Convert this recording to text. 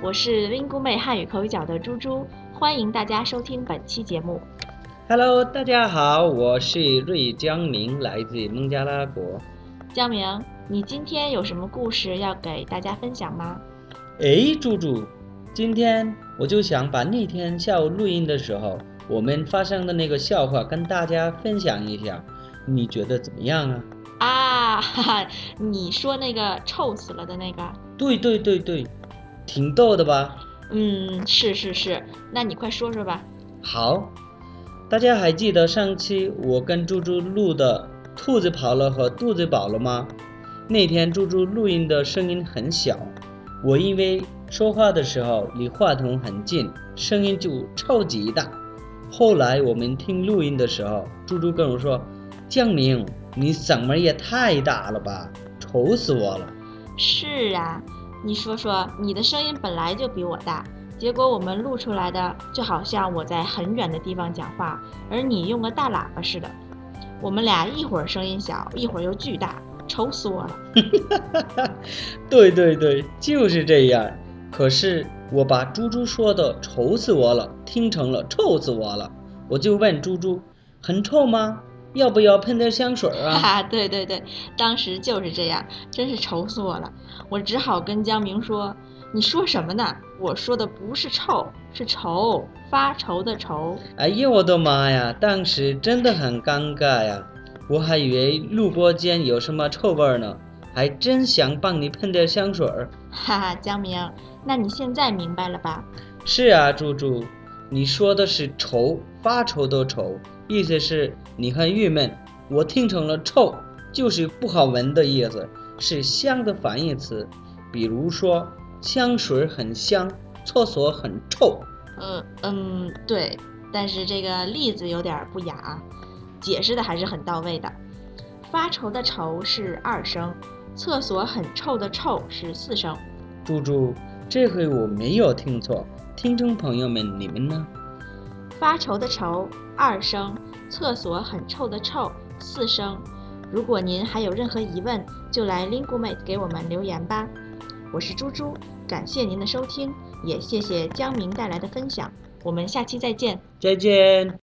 我是 w i n g u 妹汉语口语角的猪猪，欢迎大家收听本期节目。Hello，大家好，我是瑞江明，来自孟加拉国。江明，你今天有什么故事要给大家分享吗？哎，猪猪，今天我就想把那天下午录音的时候我们发生的那个笑话跟大家分享一下，你觉得怎么样啊？啊，哈哈，你说那个臭死了的那个？对对对对，挺逗的吧？嗯，是是是，那你快说说吧。好，大家还记得上期我跟猪猪录的“兔子跑了”和“肚子饱了”吗？那天猪猪录音的声音很小，我因为说话的时候离话筒很近，声音就超级大。后来我们听录音的时候，猪猪跟我说：“江明，你嗓门也太大了吧，愁死我了。”是啊，你说说，你的声音本来就比我大，结果我们录出来的就好像我在很远的地方讲话，而你用个大喇叭似的。我们俩一会儿声音小，一会儿又巨大，愁死我了。对对对，就是这样。可是我把猪猪说的“愁死我了”听成了“臭死我了”，我就问猪猪：“很臭吗？要不要喷点香水哈啊 哈，对对对，当时就是这样，真是愁死我了。我只好跟江明说：“你说什么呢？我说的不是臭，是愁，发愁的愁。？”哎呀，我的妈呀！当时真的很尴尬呀，我还以为录播间有什么臭味儿呢，还真想帮你喷点香水儿。哈哈，江明，那你现在明白了吧？是啊，猪猪，你说的是愁，发愁的愁，意思是你很郁闷。我听成了臭，就是不好闻的意思，是香的反义词。比如说，香水很香，厕所很臭。呃嗯，对，但是这个例子有点儿不雅啊，解释的还是很到位的。发愁的愁是二声，厕所很臭的臭是四声。猪猪，这回我没有听错，听众朋友们，你们呢？发愁的愁二声，厕所很臭的臭四声。如果您还有任何疑问，就来 l i n g u m a t e 给我们留言吧。我是猪猪，感谢您的收听，也谢谢江明带来的分享。我们下期再见。再见。